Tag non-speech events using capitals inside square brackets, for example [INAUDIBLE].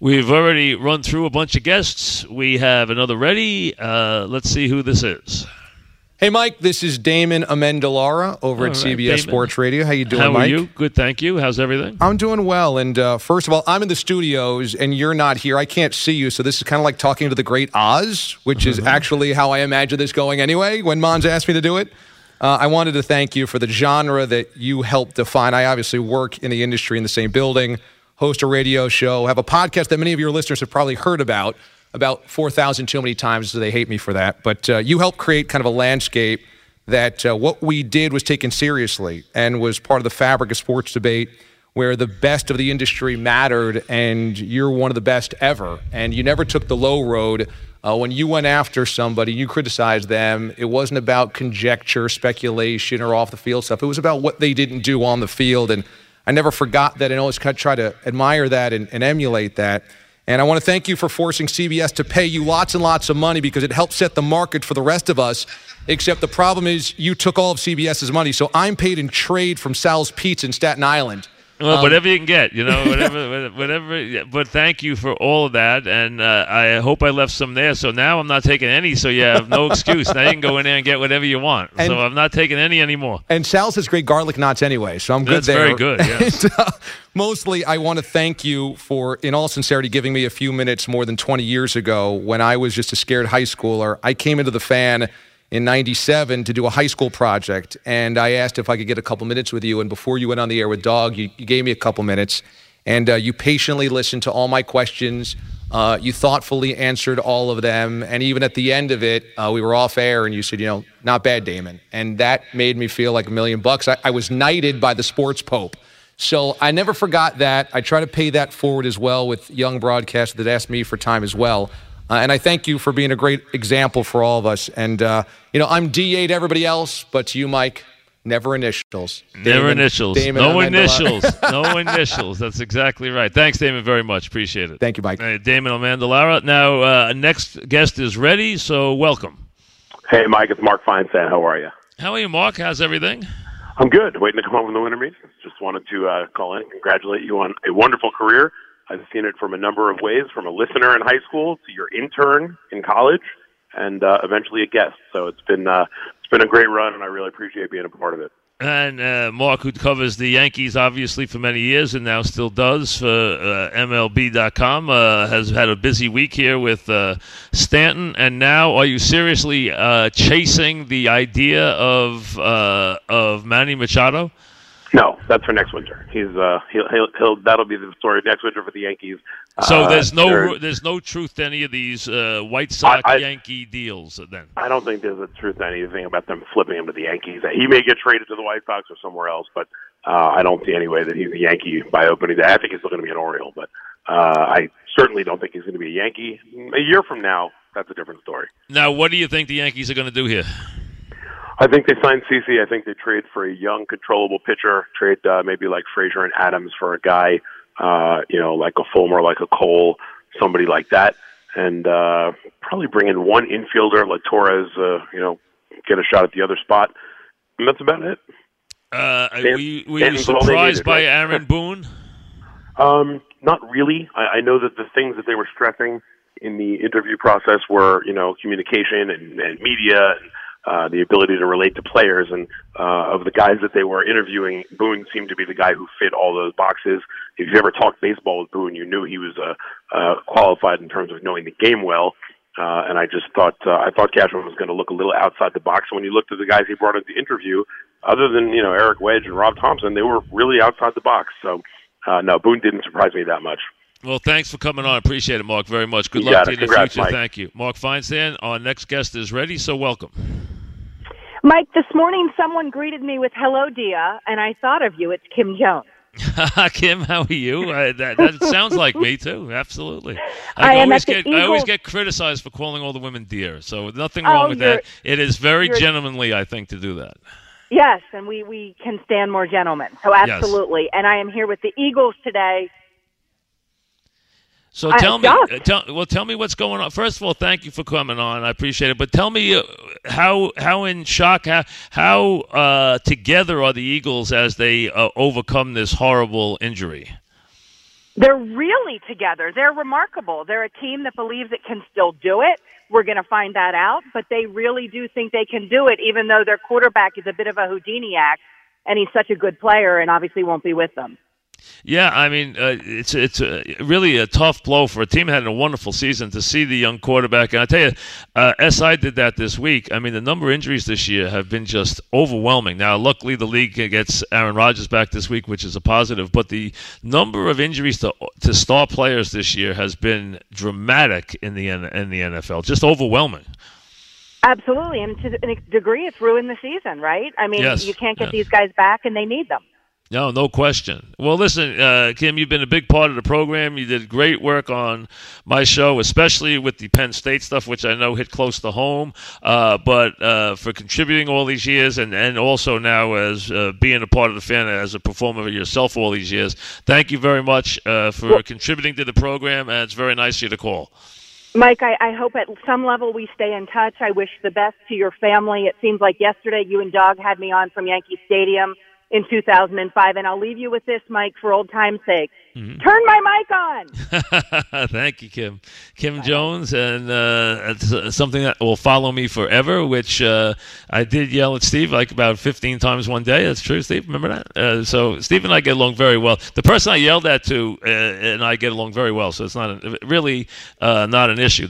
We've already run through a bunch of guests. We have another ready. Uh, let's see who this is. Hey, Mike. This is Damon Amendolara over All at right, CBS Damon. Sports Radio. How you doing, How are Mike? you? Good, thank you. How's everything? I'm doing well. And uh, first of all, I'm in the studios and you're not here. I can't see you. So this is kind of like talking to the great Oz, which is Mm-hmm. actually how I imagine this going anyway when Mons asked me to do it. Uh, I wanted to thank you for the genre that you helped define. I obviously work in the industry in the same building, host a radio show, have a podcast that many of your listeners have probably heard about, about 4,000 too many times, so they hate me for that. But uh, you helped create kind of a landscape that uh, what we did was taken seriously and was part of the fabric of sports debate where the best of the industry mattered and you're one of the best ever. And you never took the low road. Uh, when you went after somebody you criticized them. It wasn't about conjecture speculation or off the field stuff. It was about what they didn't do on the field. And i never forgot that and always kind of try to admire that and, and emulate that and I want to thank you for forcing CBS to pay you lots and lots of money because it helped set the market for the rest of us. Except the problem is you took all of CBS's money. So I'm paid in trade from Sal's Pizza in Staten Island. Well, Um, whatever you can get, you know, [LAUGHS] whatever, whatever. yeah, But thank you for all of that, and uh, I hope I left some there. So now I'm not taking any. So you have no excuse. now you can go in there and get whatever you want. And- so I'm not taking any anymore. And Sal's has great garlic knots anyway, so I'm good That's there. very good, yes. [LAUGHS] And, uh, mostly, I want to thank you for, in all sincerity, giving me a few minutes more than 20 years ago when I was just a scared high schooler. I came into the fan in 97 to do a high school project, and I asked if I could get a couple minutes with you. And before you went on the air with Dog, you, you gave me a couple minutes, and uh, you patiently listened to all my questions. Uh, you thoughtfully answered all of them. And even at the end of it, uh, we were off air, and you said, you know, not bad, Damon. And that made me feel like a million bucks. I, I was knighted by the sports pope. So I never forgot that. I try to pay that forward as well with young broadcasters that ask me for time as well. Uh, and I thank you for being a great example for all of us. And, uh, you know, I'm DA to everybody else, but to you, Mike, never initials. Never Damon- initials. Damon no Amendola. initials. [LAUGHS] no initials. That's exactly right. Thanks, Damon, very much. Appreciate it. Thank you, Mike. Uh, Damon Amendolara. Now, uh, next guest is ready, so welcome. Hey, Mike, it's Mark Feinsand. How are you? How are you, Mark? How's everything? I'm good. Waiting to come home from the winter meetings. Just wanted to uh, call in and congratulate you on a wonderful career. I've seen it from a number of ways, from a listener in high school to your intern in college, and uh, eventually a guest. So it's been uh, it's been a great run, and I really appreciate being a part of it. And uh, Mark, who covers the Yankees obviously for many years and now still does for uh, MLB.com, uh, has had a busy week here with uh, Stanton. And now, are you seriously uh, chasing the idea of uh, of Manny Machado? No, that's for next winter. He's uh, he'll, he'll, he'll that'll be the story next winter for the Yankees. So Uh, there's no they're- there's no truth to any of these uh, White Sox I- Yankee deals. Then I don't think there's a truth to anything about them flipping him to the Yankees. He may get traded to the White Sox or somewhere else, but uh, I don't see any way that he's a Yankee by opening day. I think he's still going to be an Oriole, but uh, I certainly don't think he's going to be a Yankee. A year from now, that's a different story. now, what do you think the Yankees are going to do here? I think they signed CC. I think they trade for a young, controllable pitcher. Trade uh, maybe like Frazier and Adams for a guy, uh, you know, like a Fulmer, like a Cole, somebody like that, and uh, probably bring in one infielder like Torres. Uh, you know, get a shot at the other spot. And that's about it. Uh, Stan- were you, were you Stanton's all they surprised needed, by right? Aaron [LAUGHS] Boone? Um, not really. I, I know that the things that they were stressing in the interview process were, you know, communication and, and media and uh, the ability to relate to players. And uh, of the guys that they were interviewing, Boone seemed to be the guy who fit all those boxes. If you ever talked baseball with Boone, you knew he was uh, uh, qualified in terms of knowing the game well. Uh, and I just thought uh, I thought Cashman was going to look a little outside the box. When you looked at the guys he brought into the interview, other than you know Eric Wedge and Rob Thompson, they were really outside the box. So uh, no, Boone didn't surprise me that much. Well, thanks for coming on. Appreciate it, Mark, very much. Good You luck to you in the Congrats, future. Mike. Thank you. Mark Feinsand, our next guest is ready, so welcome. Mike, this morning someone greeted me with "Hello, Dia," and I thought of you. It's Kim Jones. [LAUGHS] Kim, how are you? Uh, that, that [LAUGHS] sounds like me too. Absolutely. I am always get I always get criticized for calling all the women dear. So nothing wrong Oh, with that. It is very gentlemanly, I think, to do that. Yes, and we we can stand more gentlemen. So absolutely. And I am here with the Eagles today. So I- tell me, uh, tell well, tell me what's going on. First of all, thank you for coming on. I appreciate it. But tell me uh, how how in shock how how uh, together are the Eagles as they uh, overcome this horrible injury? They're really together. They're remarkable. They're a team that believes it can still do it. We're going to find that out, but they really do think they can do it, even though their quarterback is a bit of a Houdini act, and he's such a good player, and obviously won't be with them. Yeah, I mean, uh, it's it's a, really a tough blow for a team that had a wonderful season to see the young quarterback. And I tell you, uh, SI did that this week. I mean, the number of injuries this year have been just overwhelming. Now, luckily, the league gets Aaron Rodgers back this week, which is a positive. But the number of injuries to to star players this year has been dramatic in the in the NFL, just overwhelming. Absolutely, and to a degree, it's ruined the season, right? I mean, yes. you can't get yes. these guys back, and they need them. No, no question. Well, listen, uh, Kim, you've been a big part of the program. You did great work on my show, especially with the Penn State stuff, which I know hit close to home. Uh, but uh, for contributing all these years, and, and also now as uh, being a part of the fan as a performer yourself all these years, thank you very much uh, for contributing to the program. And it's very nice of you to call. Mike, I, I hope at some level we stay in touch. I wish the best to your family. It seems like yesterday you and Doug had me on from Yankee Stadium in 2005. And I'll leave you with this, Mike, for old time's sake. Mm-hmm. Turn my mic on. [LAUGHS] Thank you, Kim. Kim Bye. Jones, and uh, it's uh, something that will follow me forever. Which uh, I did yell at Steve like about 15 times one day. That's true, Steve. Remember that? Uh, so Steve and I get along very well. The person I yelled at to uh, and I get along very well. So it's not a, really uh, not an issue.